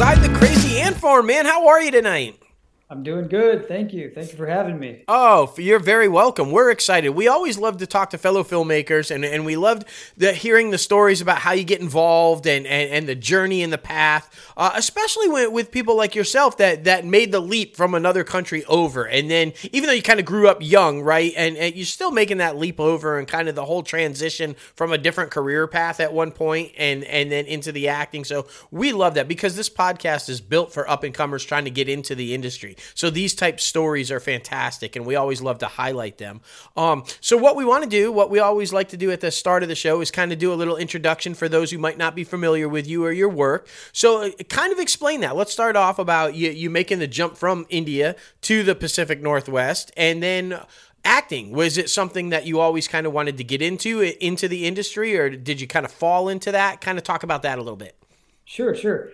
alongside the crazy ant farm, man. How are you tonight? I'm doing good. Thank you. Thank you for having me. Oh, you're very welcome. We're excited. We always love to talk to fellow filmmakers, and, and we loved the, hearing the stories about how you get involved and, and, and the journey and the path, uh, especially with, with people like yourself that, that made the leap from another country over. And then, even though you kind of grew up young, right, and, and you're still making that leap over and kind of the whole transition from a different career path at one point and, and then into the acting. So we love that because this podcast is built for up and comers trying to get into the industry. So these type stories are fantastic, and we always love to highlight them. Um, so what we want to do, what we always like to do at the start of the show, is kind of do a little introduction for those who might not be familiar with you or your work. So uh, kind of explain that. Let's start off about you, you making the jump from India to the Pacific Northwest, and then acting was it something that you always kind of wanted to get into into the industry or did you kind of fall into that kind of talk about that a little bit sure sure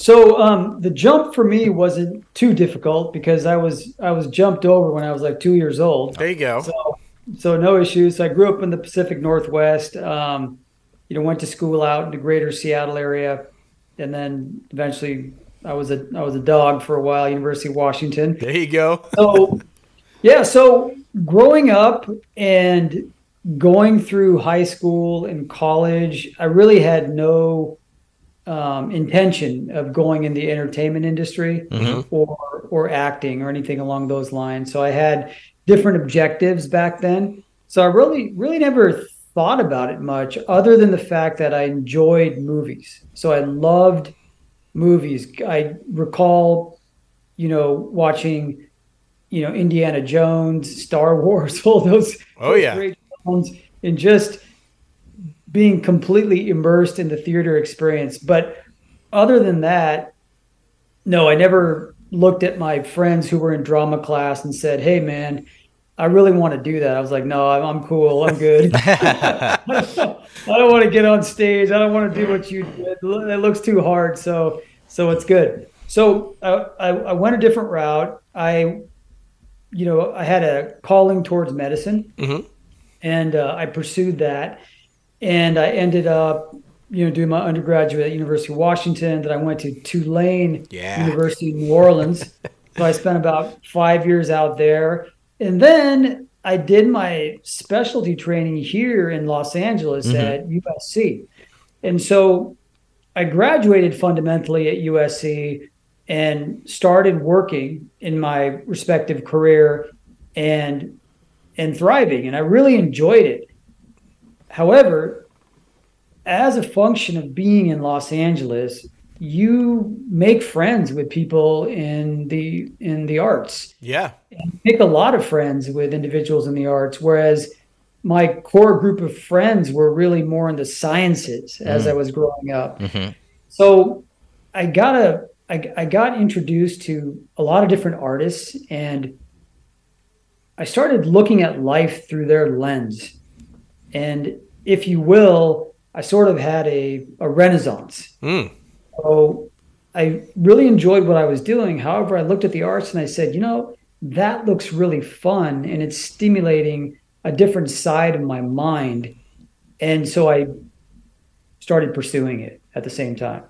so um, the jump for me wasn't too difficult because I was I was jumped over when I was like two years old. There you go. So, so no issues. So I grew up in the Pacific Northwest. Um, you know, went to school out in the greater Seattle area, and then eventually I was a I was a dog for a while, University of Washington. There you go. so yeah, so growing up and going through high school and college, I really had no um, intention of going in the entertainment industry mm-hmm. or or acting or anything along those lines. So I had different objectives back then. So I really really never thought about it much, other than the fact that I enjoyed movies. So I loved movies. I recall, you know, watching, you know, Indiana Jones, Star Wars, all those. Oh those yeah. Great films, and just being completely immersed in the theater experience. But other than that, no, I never looked at my friends who were in drama class and said, "Hey, man." I really want to do that. I was like, no, I'm, I'm cool. I'm good. I don't want to get on stage. I don't want to do what you did. It looks too hard. So, so it's good. So I, I, I went a different route. I, you know, I had a calling towards medicine mm-hmm. and uh, I pursued that and I ended up, you know, doing my undergraduate at University of Washington. Then I went to Tulane yeah. University in New Orleans. so I spent about five years out there, and then I did my specialty training here in Los Angeles mm-hmm. at USC. And so I graduated fundamentally at USC and started working in my respective career and and thriving and I really enjoyed it. However, as a function of being in Los Angeles, you make friends with people in the in the arts. Yeah. And make a lot of friends with individuals in the arts whereas my core group of friends were really more in the sciences as mm. I was growing up. Mm-hmm. So I got a I, I got introduced to a lot of different artists and I started looking at life through their lens. And if you will, I sort of had a, a renaissance. Mm. So I really enjoyed what I was doing. However, I looked at the arts and I said, you know, that looks really fun and it's stimulating a different side of my mind. And so I started pursuing it at the same time.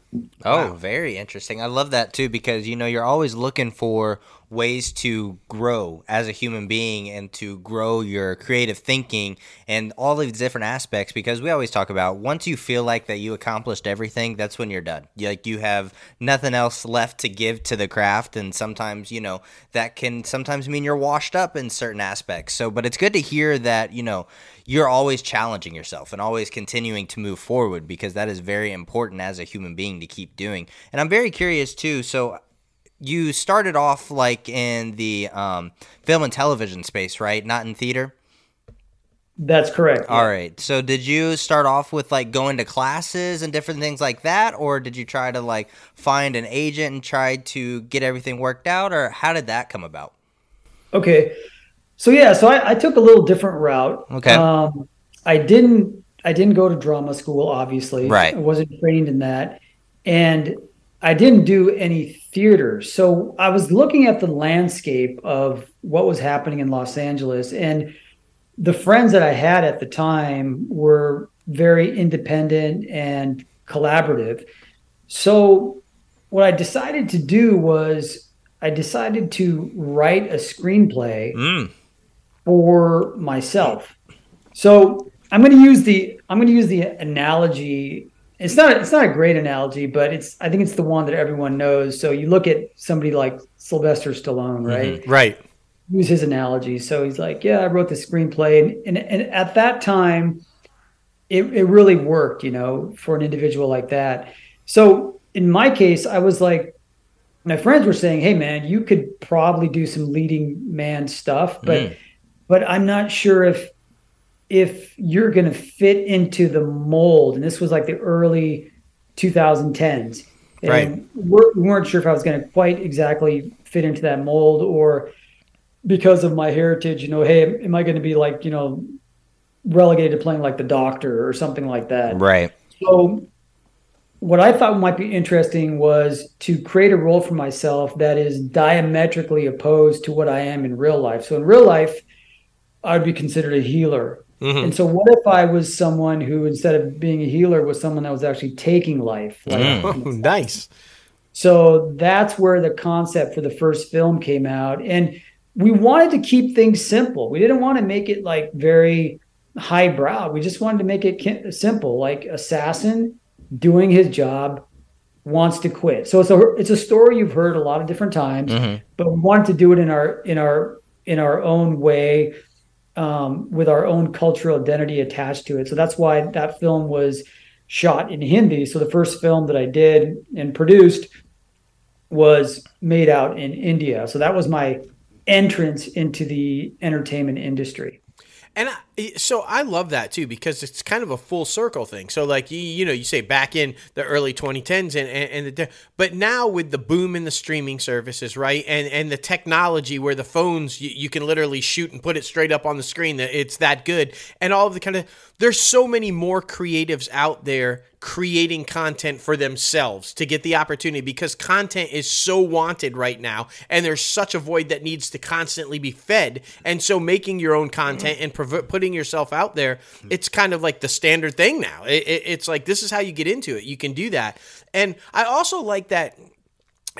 Oh, wow. very interesting. I love that too because you know you're always looking for ways to grow as a human being and to grow your creative thinking and all these different aspects because we always talk about once you feel like that you accomplished everything that's when you're done. Like you have nothing else left to give to the craft and sometimes you know that can sometimes mean you're washed up in certain aspects. So but it's good to hear that you know you're always challenging yourself and always continuing to move forward because that is very important as a human being to keep doing. And i'm very curious too so you started off like in the um, film and television space, right? Not in theater. That's correct. All yeah. right. So did you start off with like going to classes and different things like that or did you try to like find an agent and try to get everything worked out or how did that come about? Okay. So yeah, so I, I took a little different route. Okay. Um, I didn't I didn't go to drama school obviously. Right. I wasn't trained in that. And I didn't do any theater. So I was looking at the landscape of what was happening in Los Angeles and the friends that I had at the time were very independent and collaborative. So what I decided to do was I decided to write a screenplay Mm. for myself. So I'm going to use the I'm going to use the analogy. It's not it's not a great analogy, but it's I think it's the one that everyone knows. So you look at somebody like Sylvester Stallone, right? Right. use his analogy. So he's like, yeah, I wrote the screenplay. And, and, and at that time, it, it really worked, you know, for an individual like that. So in my case, I was like, my friends were saying, hey, man, you could probably do some leading man stuff, but, Mm. but I'm not sure if, if you're going to fit into the mold. And this was like the early 2010s. And Right. we're, we weren't sure if I was going to quite exactly fit into that mold or because of my heritage, you know, hey, am I going to be like, you know, relegated to playing like the doctor or something like that? Right. So, what I thought might be interesting was to create a role for myself that is diametrically opposed to what I am in real life. So, in real life, I would be considered a healer. Mhm. And so, what if I was someone who, instead of being a healer, was someone that was actually taking life? Like, Mm. Oh, nice. so that's where the concept for the first film came out. And we wanted to keep things simple. We didn't want to make it like very highbrow. We just wanted to make it simple, like assassin doing his job wants to quit. So it's a it's a story you've heard a lot of different times, Mhm. but we wanted to do it in our in our in our own way um, with our own cultural identity attached to it. So that's why that film was shot in Hindi. So the first film that I did and produced was made out in India. So that was my entrance into the entertainment industry. And I, so I love that too because it's kind of a full circle thing. So like you, you know, you say back in the early 2010s and and, and the, but now with the boom in the streaming services, right, and and the technology where the phones you, you can literally shoot and put it straight up on the screen that it's that good, and all of the kind of there's so many more creatives out there creating content for themselves to get the opportunity because content is so wanted right now and there's such a void that needs to constantly be fed. And so making your own content and prov- putting yourself out there it's kind of like the standard thing now. It, it, it's like this is how you get into it. You can do that. And i also like that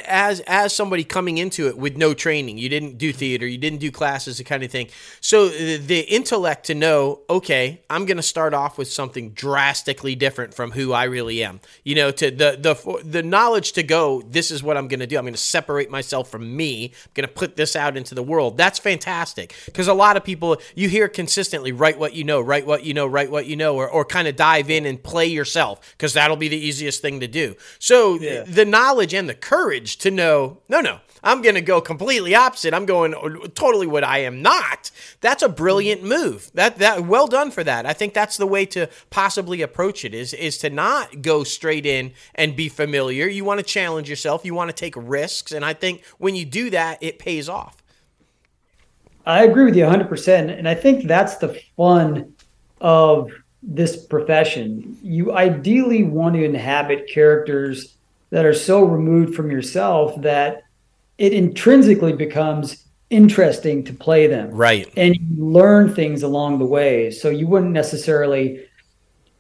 as as somebody coming into it with no training you didn't do theater you didn't do classes the kind of thing. So the, the intellect to know okay i'm going to start off with something drastically different from who i really am. You know to the the the knowledge to go this is what i'm going to do. I'm going to separate myself from me. I'm going to put this out into the world. That's fantastic. Because a lot of people you hear consistently write what you know write what you know write what you know or, or kind of dive in and play yourself because that'll be the easiest thing to do. So Yeah. the knowledge and the courage to know no no i'm going to go completely opposite. I'm going totally what i am not. That's a brilliant move. That that well done for that. I think that's the way to possibly approach it is is to not go straight in and be familiar. You want to challenge yourself. You want to take risks. And i think when you do that it pays off. I agree with you 100%. And I think that's the fun of this profession. You ideally want to inhabit characters that are so removed from yourself that it intrinsically becomes interesting to play them. right And you learn things along the way. So you wouldn't necessarily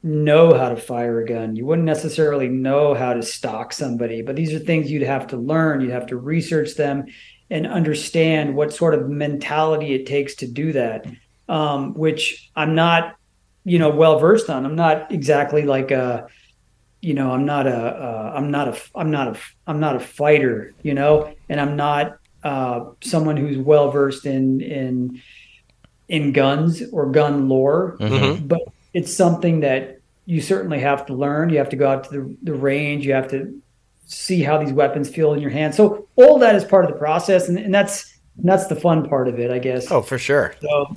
know how to fire a gun. You wouldn't necessarily know how to stalk somebody, but these are things you'd have to learn. You'd have to research them and understand what sort of mentality it takes to do that, um, which I'm not, you know, well versed on. I'm not exactly like a, you know, I'm not a, uh, I'm not a, I'm not a, I'm not a fighter, you know, and I'm not uh, someone who's well versed in in in guns or gun lore Mhm. but it's something that you certainly have to learn. You have to go out to the, the range. You have to see how these weapons feel in your hand. So all that is part of the process, and, and that's and that's the fun part of it, I guess. oh for sure so,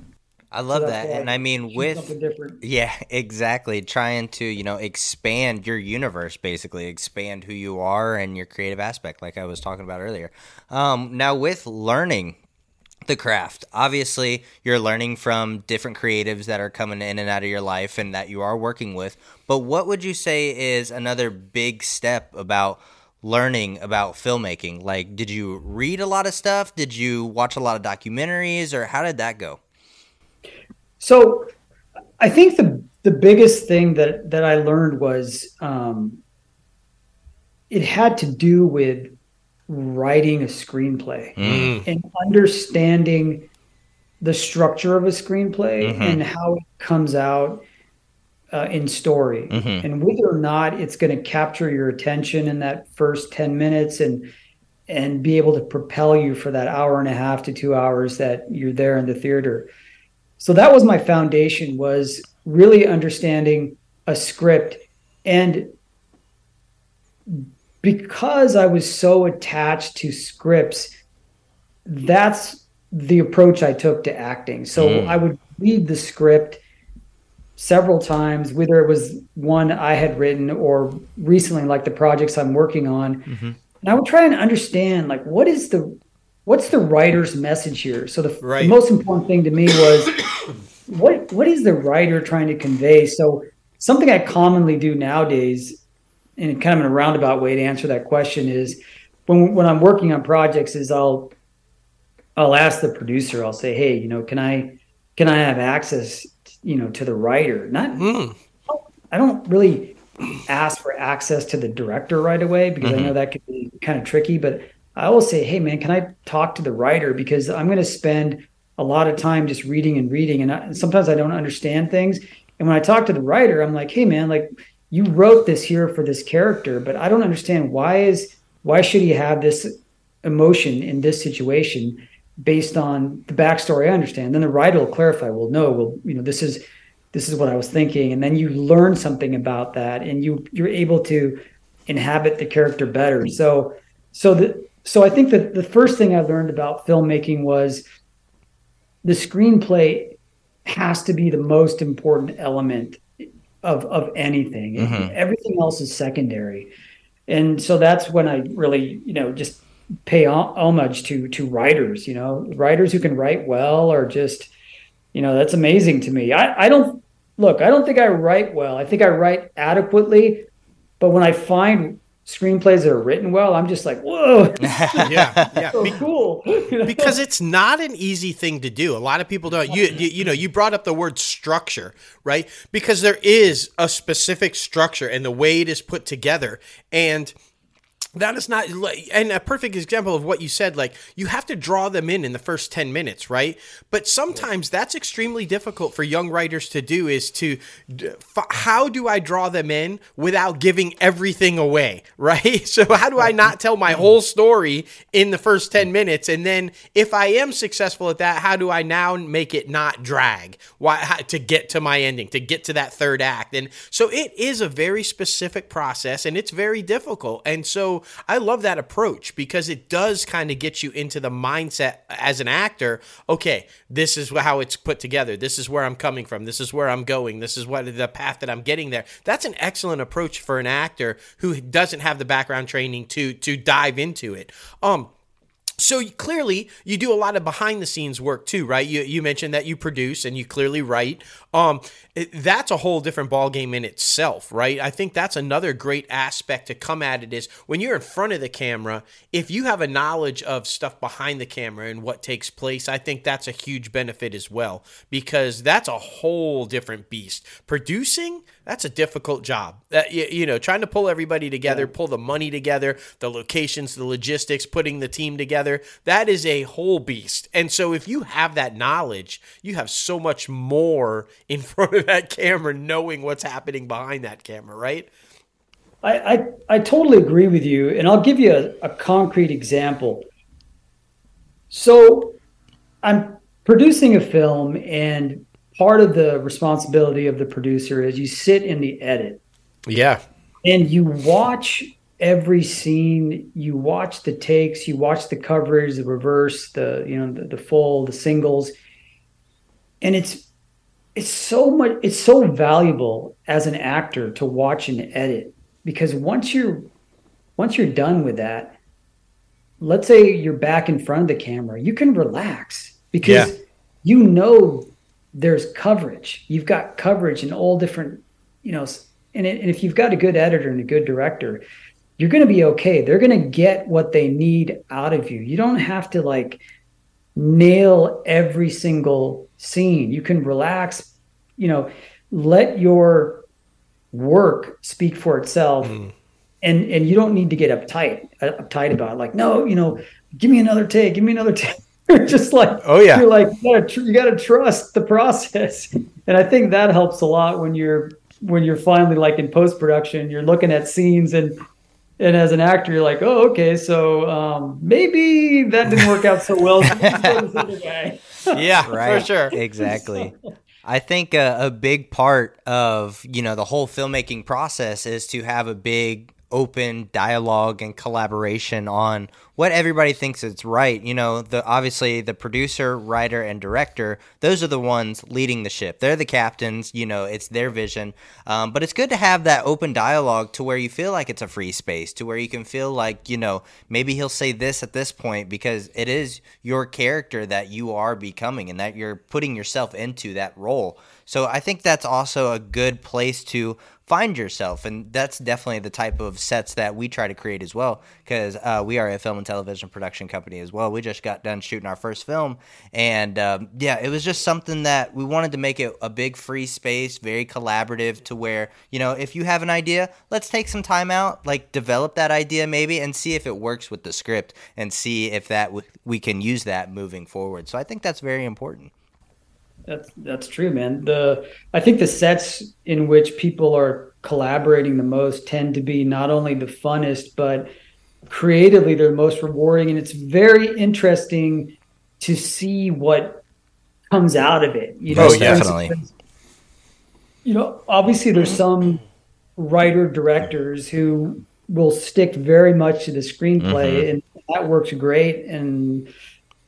I love so that. And I mean, with different. Yeah, exactly. Trying to, you know, expand your universe, basically, expand who you are and your creative aspect, like I was talking about earlier. Um, now, with learning the craft, obviously, you're learning from different creatives that are coming in and out of your life and that you are working with. But what would you say is another big step about learning about filmmaking? Like, did you read a lot of stuff? Did you watch a lot of documentaries, or how did that go? So I think the the biggest thing that that I learned was um, it had to do with writing a screenplay Mm. and understanding the structure of a screenplay Mhm. and how it comes out uh, in story Mhm. and whether or not it's going to capture your attention in that first 10 minutes and and be able to propel you for that hour and a half to two hours that you're there in the theater so that was my foundation was really understanding a script and because i was so attached to scripts that's the approach i took to acting so Mm. i would read the script several times whether it was one i had written or recently like the projects i'm working on Mhm. and i would try and understand like what is the what's the writer's message here so the, Right. the most important thing to me was what what is the writer trying to convey so something i commonly do nowadays in kind of in a roundabout way to answer that question is when when i'm working on projects is i'll i'll ask the producer i'll say hey you know can i can i have access you know to the writer not Mm. I don't really ask for access to the director right away because I Mhm. know that could be kind of tricky. But I will say, hey man, can I talk to the writer because I'm going to spend a lot of time just reading and reading, and, I, sometimes I don't understand things. And when I talk to the writer, I'm like, hey man, like you wrote this here for this character, but I don't understand why is why should he have this emotion in this situation based on the backstory I understand. Then the writer will clarify, well, no, well, you know, this is this is what I was thinking. And then you learn something about that and you you're able to inhabit the character better. So so the so I think that the first thing I learned about filmmaking was the screenplay has to be the most important element of of anything. Mhm. Everything else is secondary. And so that's when I really, you know, just pay homage to to writers, you know, writers who can write well or just, you know, that's amazing to me. I, I don't look, I don't think I write well. I think I write adequately, but when I find screenplays that are written well, I'm just like, whoa, Yeah, yeah. so Be- cool. Because it's not an easy thing to do. A lot of people don't. You, you you know you brought up the word structure, right? Because there is a specific structure and the way it is put together, and that is not like- and a perfect example of what you said like you have to draw them in in the first 10 minutes right? But sometimes that's extremely difficult for young writers to do is to how do i draw them in without giving everything away right? So how do i not tell my mm-hmm. whole story in the first 10 minutes? And then if i am successful at that how do i now make it not drag? Why how, to get to my ending to get to that third act? And so it is a very specific process and it's very difficult. And so I love that approach because it does kind of get you into the mindset as an actor. Okay, this is how it's put together. This is where I'm coming from. This is where I'm going. This is what the path that I'm getting there. That's an excellent approach for an actor who doesn't have the background training to to dive into it. Um so clearly you do a lot of behind the scenes work too right you, you mentioned that you produce and you clearly write um it, that's a whole different ballgame in itself right? I think that's another great aspect to come at it is when you're in front of the camera if you have a knowledge of stuff behind the camera and what takes place i think that's a huge benefit as well because that's a whole different beast. Producing that's a difficult job. Uh, that you, you know trying to pull everybody together pull the money together the locations the logistics putting the team together that is a whole beast. And so if you have that knowledge you have so much more in front of that camera knowing what's happening behind that camera right? I, I, I totally agree with you. And I'll give you a, a concrete example. So I'm producing a film, and part of the responsibility of the producer is you sit in the edit. Yeah. And you watch every scene. You watch the takes. You watch the coverage the reverse the you know the, the full the singles. And it's it's so much it's so valuable as an actor to watch and edit because once you're once you're done with that let's say you're back in front of the camera you can relax because Yeah. you know there's coverage. You've got coverage in all different you know and, it, and if you've got a good editor and a good director you're going to be okay. They're going to get what they need out of you. You don't have to like nail every single scene. You can relax you know let your work speak for itself and and you don't need to get uptight uh, uptight about it. like no you know give me another take give me another take. You're just like oh yeah. you're like you gotta, tr- you gotta trust the process. And i think that helps a lot when you're when you're finally like in post production you're looking at scenes and and as an actor you're like oh okay so um, maybe that didn't work out so well yeah right. for sure. Exactly. I think a, a, big part of you know the whole filmmaking process is to have a big open dialogue and collaboration on what everybody thinks is right. You know, the obviously the producer, writer, and director; those are the ones leading the ship. They're the captains. You know, it's their vision. Um, but it's good to have that open dialogue to where you feel like it's a free space, to where you can feel like you know maybe he'll say this at this point because it is your character that you are becoming and that you're putting yourself into that role. So I think that's also a good place to find yourself. And that's definitely the type of sets that we try to create as well, because uh, we are a film and television production company as well. We just got done shooting our first film. And um, yeah, it was just something that we wanted to make it a big free space, very collaborative to where, you know, if you have an idea, let's take some time out, like develop that idea maybe and see if it works with the script and see if that w- we can use that moving forward. So I think that's very important. That's that's true, man. The I think the sets in which people are collaborating the most tend to be not only the funnest, but creatively they're the most rewarding, and it's very interesting to see what comes out of it. You know, oh, definitely. You know, obviously there's some writer directors who will stick very much to the screenplay, mm-hmm. and that works great. And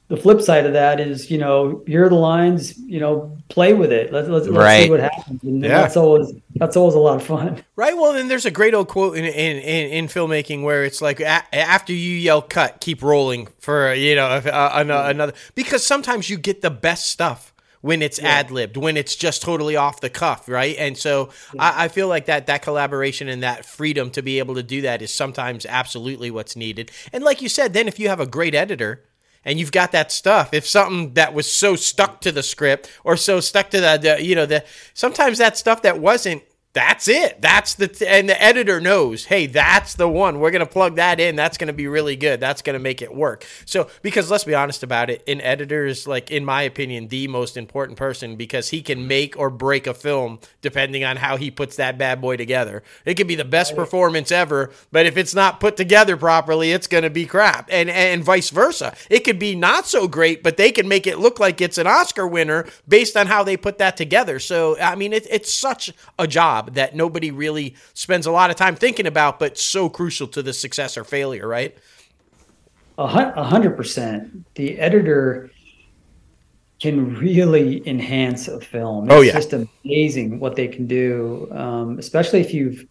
the flip side of that is, you know, here are the lines, you know, play with it. Let's let's, let's right. see what happens. And yeah. that's always that's always a lot of fun. Right. Well, then there's a great old quote in in, in, in filmmaking where it's like a- after you yell cut, keep rolling for you know uh, another because sometimes you get the best stuff when it's yeah. ad libbed, when it's just totally off the cuff, right? And so yeah. I, I, feel like that that collaboration and that freedom to be able to do that is sometimes absolutely what's needed. And like you said, then if you have a great editor and you've got that stuff. If something that was so stuck to the script or so stuck to the, the you know, the sometimes that stuff that wasn't that's it. That's the th- and the editor knows, hey, that's the one. We're gonna plug that in. That's gonna be really good. That's gonna make it work. So because let's be honest about it, an editor is like, in my opinion, the most important person because he can make or break a film depending on how he puts that bad boy together. It could be the best performance ever, but if it's not put together properly, it's gonna be crap. And and vice versa. It could be not so great, but they can make it look like it's an Oscar winner based on how they put that together. So I mean, it, it's such a job job that nobody really spends a lot of time thinking about, but so crucial to the success or failure, right? A hundred percent. The editor can really enhance a film. Oh, it's oh yeah, just amazing what they can do, um, especially if you've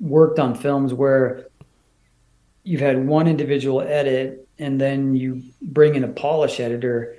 worked on films where you've had one individual edit and then you bring in a polish editor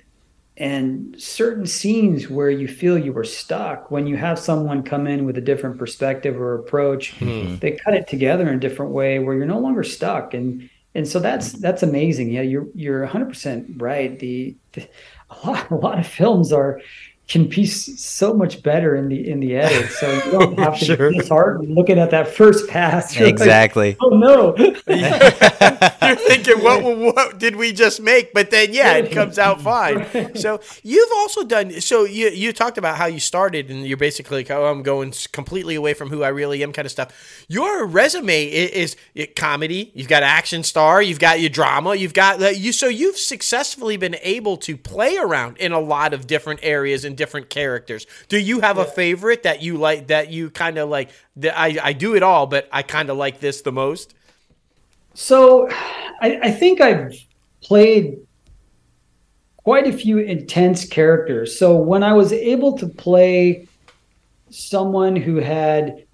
and certain scenes where you feel you were stuck when you have someone come in with a different perspective or approach mm. they cut it together in a different way where you're no longer stuck and and so that's that's amazing yeah you're you're 100% right the, the a lot a lot of films are can be so much better in the in the edit. So you don't have to sure. be disheartened looking at that first pass. You're exactly. Like, oh no! Thinking, what, what did we just make? But then, yeah, it comes out fine. So you've also done. So you you talked about how you started, and you're basically like, oh, I'm going completely away from who I really am, kind of stuff. Your resume is, is comedy. You've got action star. You've got your drama. You've got you. So you've successfully been able to play around in a lot of different areas and different characters. Do you have yeah. a favorite that you like that you kind of like that I, I do it all, but I kind of like this the most? So I, I think I've played quite a few intense characters. So when I was able to play someone who had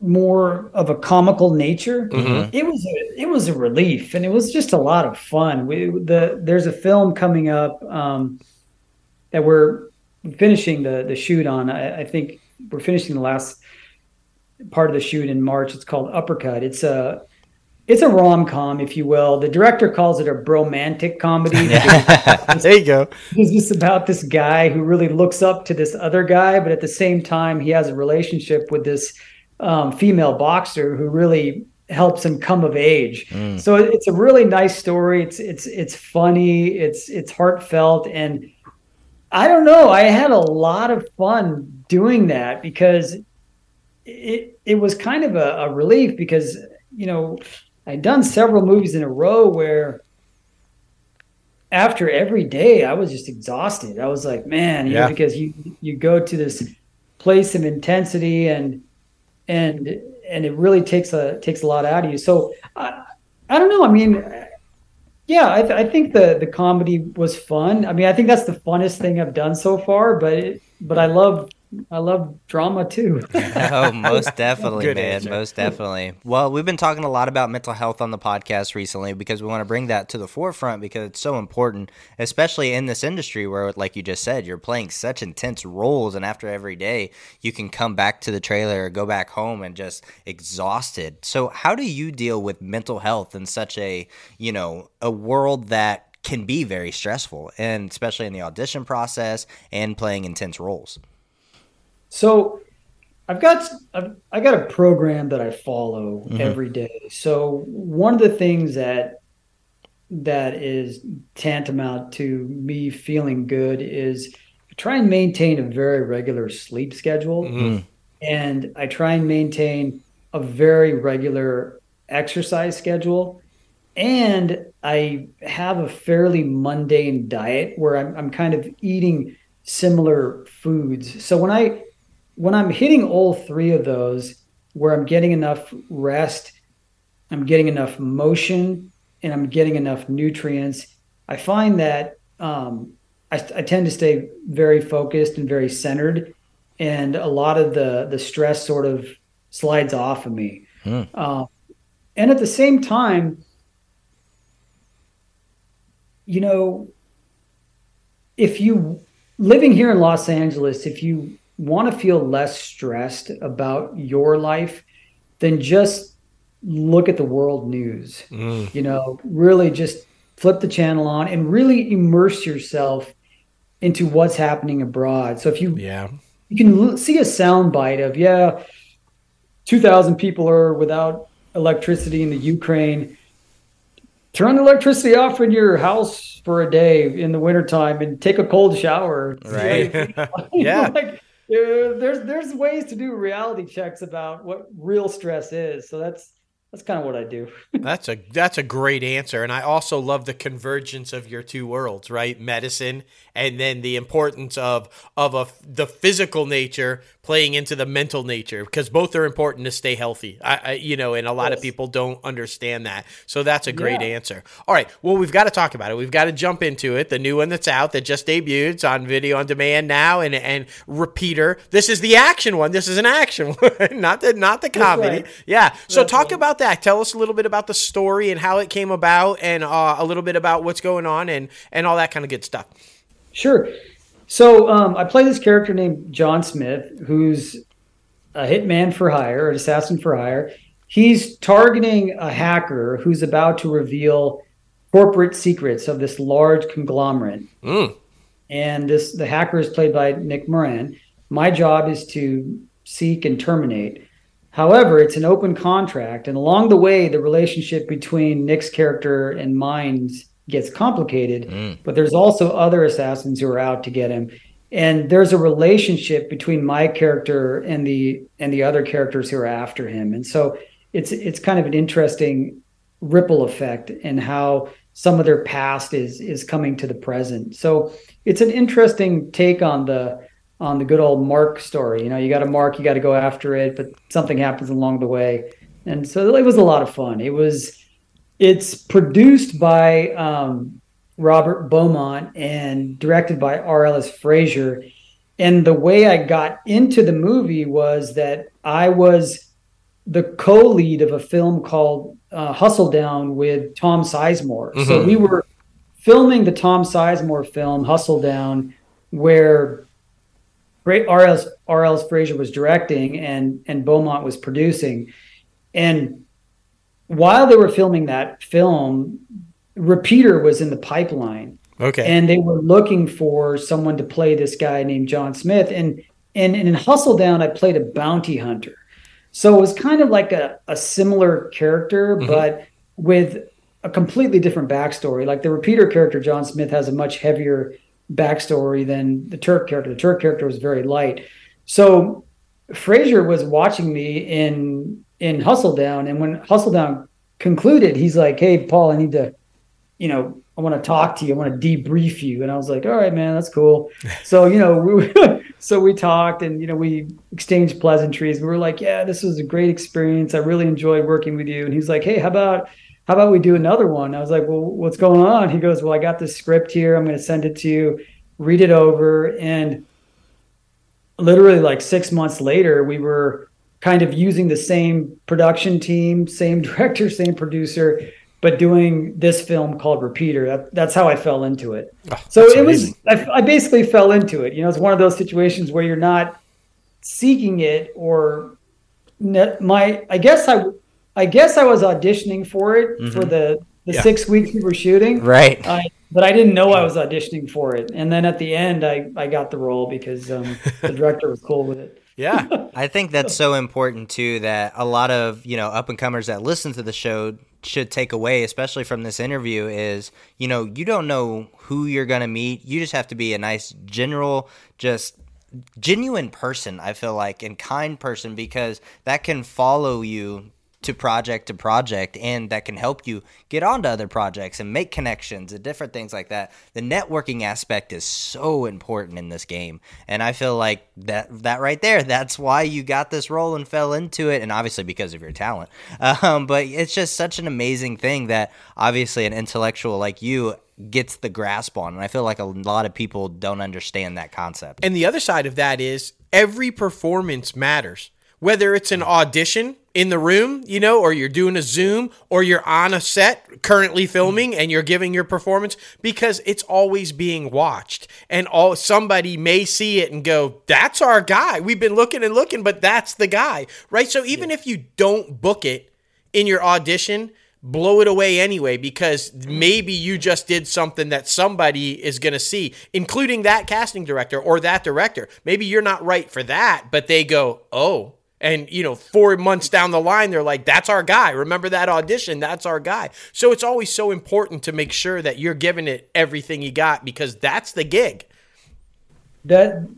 more of a comical nature, mm-hmm. it was a, it was a relief, and it was just a lot of fun. We, the there's a film coming up um, that we're finishing the the shoot on. I, I, think we're finishing the last part of the shoot in March. It's called Uppercut. It's a it's a rom com, if you will. The director calls it a bromantic comedy. there you go. It's just about this guy who really looks up to this other guy, but at the same time, he has a relationship with this um, female boxer who really helps him come of age. Mm. So it's a really nice story. It's it's it's funny. It's it's heartfelt, and I don't know. I had a lot of fun doing that because it it was kind of a, a relief because you know I'd done several movies in a row where after every day I was just exhausted. I was like, man, you Yeah. know, because you you go to this place of intensity and and and it really takes a takes a lot out of you. So I I don't know. I mean, yeah, I, th- I think the the comedy was fun. I mean, I think that's the funnest thing I've done so far. But it, but I love I love drama too. oh, most definitely, Good man. answer. Most definitely. Well, we've been talking a lot about mental health on the podcast recently because we want to bring that to the forefront because it's so important, especially in this industry where, like you just said, you're playing such intense roles, and after every day, you can come back to the trailer or go back home and just exhausted. So, how do you deal with mental health in such a, you know, a world that can be very stressful, and especially in the audition process and playing intense roles? So I've got I've, I got a program that I follow every day. So one of the things that that is tantamount to me feeling good is I try and maintain a very regular sleep schedule Mm. and I try and maintain a very regular exercise schedule and I have a fairly mundane diet where I'm, I'm kind of eating similar foods. So when I when I'm hitting all three of those, where I'm getting enough rest, I'm getting enough motion, and I'm getting enough nutrients, I find that um, I, I tend to stay very focused and very centered, and a lot of the the stress sort of slides off of me. Uh, and at the same time, you know, if you living here in Los Angeles, if you want to feel less stressed about your life, then just look at the world news. Mm. You know, really just flip the channel on and really immerse yourself into what's happening abroad. So if you Yeah. you can l- see a sound bite of yeah 2000 people are without electricity in the ukraine turn the electricity off in your house for a day in the wintertime and take a cold shower Right. Yeah. like, there's there's ways to do reality checks about what real stress is. So that's that's kind of what i do. That's a that's a great answer, and I also love the convergence of your two worlds, right? Medicine, and then the importance of of a, the physical nature playing into the mental nature, because both are important to stay healthy. I, I you know, and a lot of people don't understand that. So that's a great Yeah. answer. All right, well, we've got to talk about it. We've got to jump into it. The new one that's out that just debuted. It's on video on demand now, and and repeater. This is the action one. This is an action one, not the not the comedy. right. Yeah. So That's talk right. about that. Tell us a little bit about the story and how it came about, and uh, a little bit about what's going on and and all that kind of good stuff. Sure. So um, I play this character named John Smith, who's a hitman for hire, an assassin for hire. He's targeting a hacker who's about to reveal corporate secrets of this large conglomerate. Mm. And this the hacker is played by Nick Moran. My job is to seek and terminate. However, it's an open contract, and along the way, the relationship between Nick's character and mine's gets complicated. Mm. But there's also other assassins who are out to get him, and there's a relationship between my character and the and the other characters who are after him, and so it's it's kind of an interesting ripple effect in how some of their past is is coming to the present. So it's an interesting take on the on the good old Mark story. You know, you got a Mark, you got to go after it, but something happens along the way, and so it was a lot of fun. It was. It's produced by um, Robert Beaumont and directed by R. Ellis Frazier. And the way I got into the movie was that I was the co-lead of a film called uh, Hustle Down with Tom Sizemore. So Mhm. we were filming the Tom Sizemore film Hustle Down, where great R.L. R.L. Frazier was directing and and Beaumont was producing, and while they were filming that film, Repeater was in the pipeline Okay. and they were looking for someone to play this guy named John Smith. And and, and in Hustle Down, I played a bounty hunter. So it was kind of like a, a similar character, mm-hmm. but with a completely different backstory. Like the repeater character, John Smith, has a much heavier backstory than the Turk character. The Turk character was very light. So Frazier was watching me in in Hustle Down, and when Hustle Down concluded, he's like, "Hey, Paul, I need to, you know, I want to talk to you. I want to debrief you." And I was like, "All right, man, that's cool." so you know, we so we talked, and you know, we exchanged pleasantries. We were like, "Yeah, this was a great experience. I really enjoyed working with you." And he's like, "Hey, how about?" How about we do another one? I was like, well, what's going on? He goes, well, I got this script here. I'm going to send it to you, read it over. And literally like six months later, we were kind of using the same production team, same director, same producer, but doing this film called Repeater. That, that's how I fell into it. Oh, so it amazing. was, I, I, basically fell into it. You know, it's one of those situations where you're not seeking it or my, I guess I, I guess I was auditioning for it mm-hmm. for the, the yeah. six weeks we were shooting. Right. Uh, but I didn't know I was auditioning for it. And then at the end, I, I got the role because um, the director was cool with it. Yeah. I think that's so important too that a lot of, you know, up and comers that listen to the show should take away, especially from this interview, is, you know, you don't know who you're going to meet. You just have to be a nice, general, just genuine person, I feel like, and kind person because that can follow you to project to project and that can help you get onto other projects and make connections and different things like that. The networking aspect is so important in this game and i feel like that that right there that's why you got this role and fell into it and obviously because of your talent. Um, but it's just such an amazing thing that obviously an intellectual like you gets the grasp on and i feel like a lot of people don't understand that concept. And the other side of that is every performance matters. Whether it's an audition in the room, you know, or you're doing a Zoom, or you're on a set currently filming and you're giving your performance because it's always being watched. And all somebody may see it and go, That's our guy. We've been looking and looking, but that's the guy. Right. So even yeah. if you don't book it in your audition, blow it away anyway because maybe you just did something that somebody is going to see, including that casting director or that director. Maybe you're not right for that, but they go, oh, and, you know, four months down the line, they're like, that's our guy. Remember that audition? That's our guy. So it's always so important to make sure that you're giving it everything you got because that's the gig. That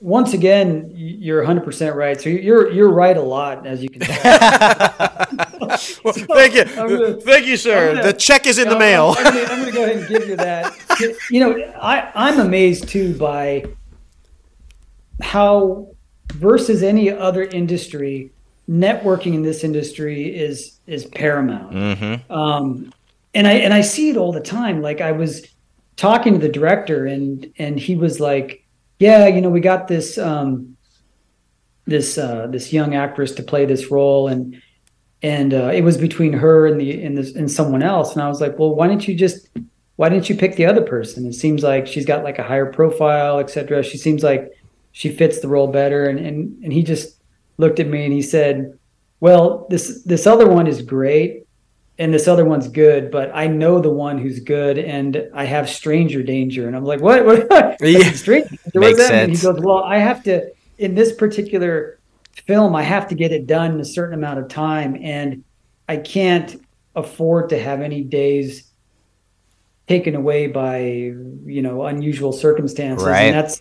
once again, you're 100% right. So you're you're right a lot, as you can tell. so thank you, gonna, thank you, sir. Gonna, the check is in the mail. I'm, I'm going to go ahead and give you that. You know, I I'm amazed too by how versus any other industry, networking in this industry is is paramount. Mm-hmm. Um, and I and I see it all the time. Like I was talking to the director, and and he was like, "Yeah, you know, we got this um, this uh, this young actress to play this role, and and uh, it was between her and the and this and someone else." And I was like, "Well, why didn't you just why didn't you pick the other person? It seems like she's got like a higher profile, etc. She seems like she fits the role better. And, and, and he just looked at me and he said, well, this, this other one is great and this other one's good, but I know the one who's good and I have stranger danger. And I'm like, what? what? yeah. stranger Makes sense. And he goes, well, I have to, in this particular film, I have to get it done in a certain amount of time. And I can't afford to have any days taken away by, you know, unusual circumstances. Right. And that's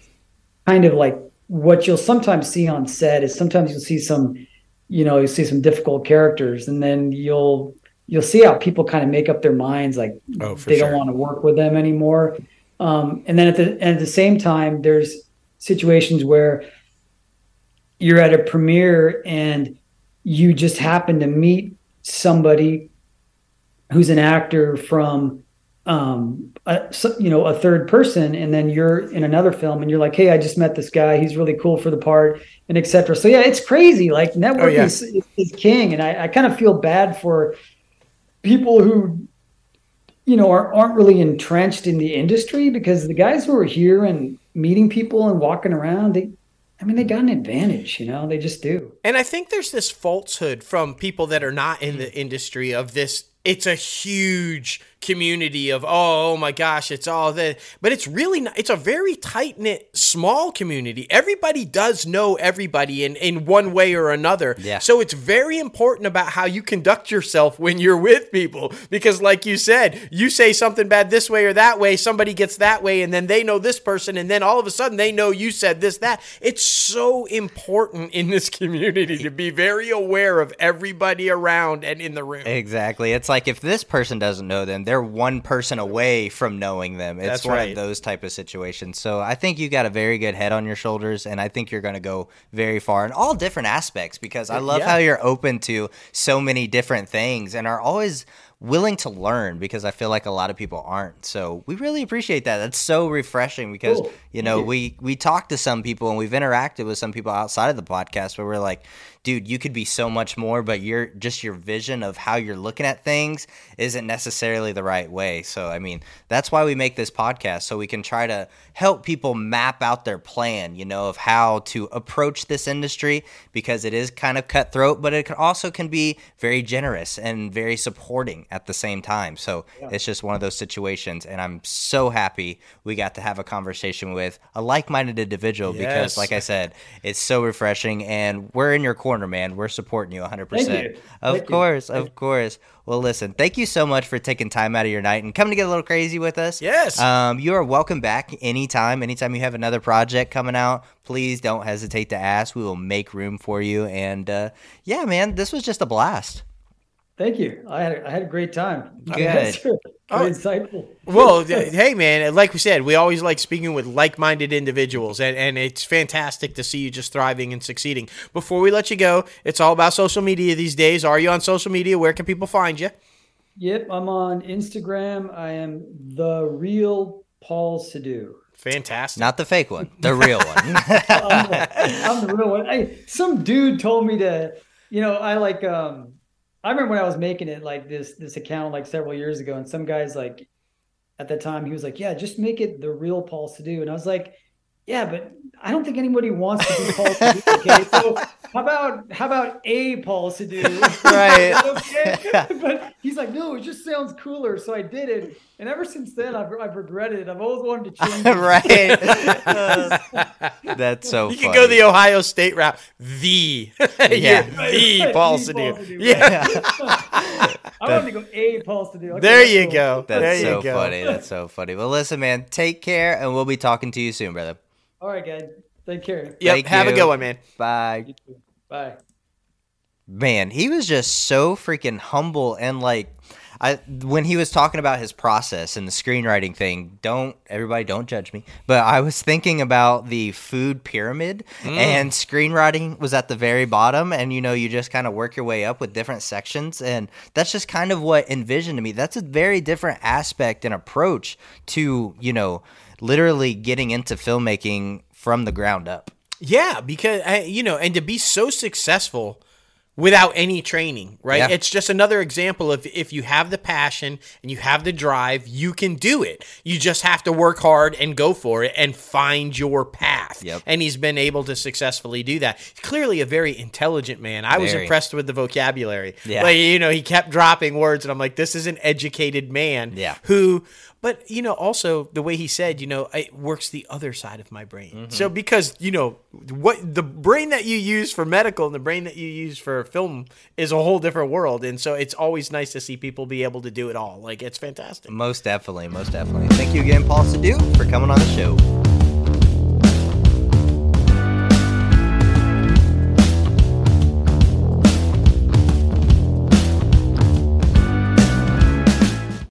kind of like what you'll sometimes see on set is sometimes you'll see some, you know, you see some difficult characters, and then you'll you'll see how people kind of make up their minds like oh, they sure. don't want to work with them anymore. Um, and then at the and at the same time, there's situations where you're at a premiere and you just happen to meet somebody who's an actor from um, a, you know, a third person, and then you're in another film, and you're like, "Hey, I just met this guy. He's really cool for the part," and etc. So yeah, it's crazy. Like networking oh, yeah. is, is, king, and I, I kind of feel bad for people who, you know, are, aren't really entrenched in the industry because the guys who are here and meeting people and walking around, they I mean, they got an advantage, you know, they just do. And I think there's this falsehood from people that are not in the industry of this. It's a huge community of oh, oh my gosh, it's all that, but it's really not. It's a very tight knit, small community. Everybody does know everybody in in one way or another. Yeah. So it's very important about how you conduct yourself when you're with people because, like you said, you say something bad this way or that way, somebody gets that way, and then they know this person, and then all of a sudden they know you said this that. It's so important in this community to be very aware of everybody around and in the room. Exactly. It's like if this person doesn't know them, they're one person away from knowing them. It's That's one right. of those type of situations. So I think you got a very good head on your shoulders, and I think you're going to go very far in all different aspects because I love Yeah. how you're open to so many different things and are always willing to learn because I feel like a lot of people aren't. So we really appreciate that. That's so refreshing because Cool. you know, you. we we talk to some people and we've interacted with some people outside of the podcast where we're like, dude, you could be so much more, but you're just your vision of how you're looking at things isn't necessarily the right way. So I mean, that's why we make this podcast so we can try to help people map out their plan, you know, of how to approach this industry because it is kind of cutthroat, but it can also can be very generous and very supporting at the same time. So it's just one of those situations and I'm so happy we got to have a conversation with a like-minded individual because like I said, it's so refreshing and we're in your corner, man. We're supporting you 100%. Thank you. Of Thank you. course, of course. Well, listen, thank you so much for taking time out of your night and coming to get a little crazy with us. Yes. Um, you are welcome back anytime. Anytime you have another project coming out, please don't hesitate to ask. We will make room for you. And uh, yeah, man, this was just a blast. Thank you. I had a, I had a great time. Good. Yes. Oh. Insightful. Well, hey, man, like we said, we always like speaking with like minded individuals, and, and it's fantastic to see you just thriving and succeeding. Before we let you go, it's all about social media these days. Are you on social media? Where can people find you? Yep, I'm on Instagram. I am the real Paul Sadu. Fantastic. Not the fake one, the real one. I'm the, I'm the real one. I, some dude told me to, you know, I like, um, I remember when I was making it like this, this account like several years ago, and some guys like, at that time, he was like, yeah, just make it the real Paul Sadu. And I was like, yeah, but I don't think anybody wants to be Paul Sadu. Okay, so how about how about a Paul Sadu? Right. okay? But he's like, no, it just sounds cooler. So I did it, and ever since then, I've, I've regretted it. I've always wanted to change. right. That's so you funny. can go the Ohio State route. The. Yeah. the Right, Paul the Sadu. Paul Sadu, Yeah. I wanted to go a Paul Sadu. Okay, There that's you cool. go. That's there so you go. funny. That's so funny. Well, listen, man, take care, and we'll be talking to you soon, brother. All right, guys. Take care. Yep. Thank have a good one, man. Bye. Bye. man, he was just so freaking humble and like I when he was talking about his process and the screenwriting thing, don't everybody don't judge me. But I was thinking about the food pyramid mm. and screenwriting was at the very bottom and you know you just kind of work your way up with different sections and that's just kind of what envisioned to me. That's a very different aspect and approach to, you know, literally getting into filmmaking from the ground up. Yeah, because you know, and to be so successful without any training, right? Yeah. It's just another example of if you have the passion and you have the drive, you can do it. You just have to work hard and go for it and find your path. Yep. And he's been able to successfully do that. He's clearly a very intelligent man. I was impressed with the vocabulary. Yeah. Like, you know, he kept dropping words and I'm like, this is an educated man Yeah. who but you know also the way he said you know it works the other side of my brain Mm-hmm. so because you know what the brain that you use for medical and the brain that you use for film is a whole different world and so it's always nice to see people be able to do it all like it's fantastic Most definitely, most definitely. Thank you again, Paul Sadu, for coming on the show.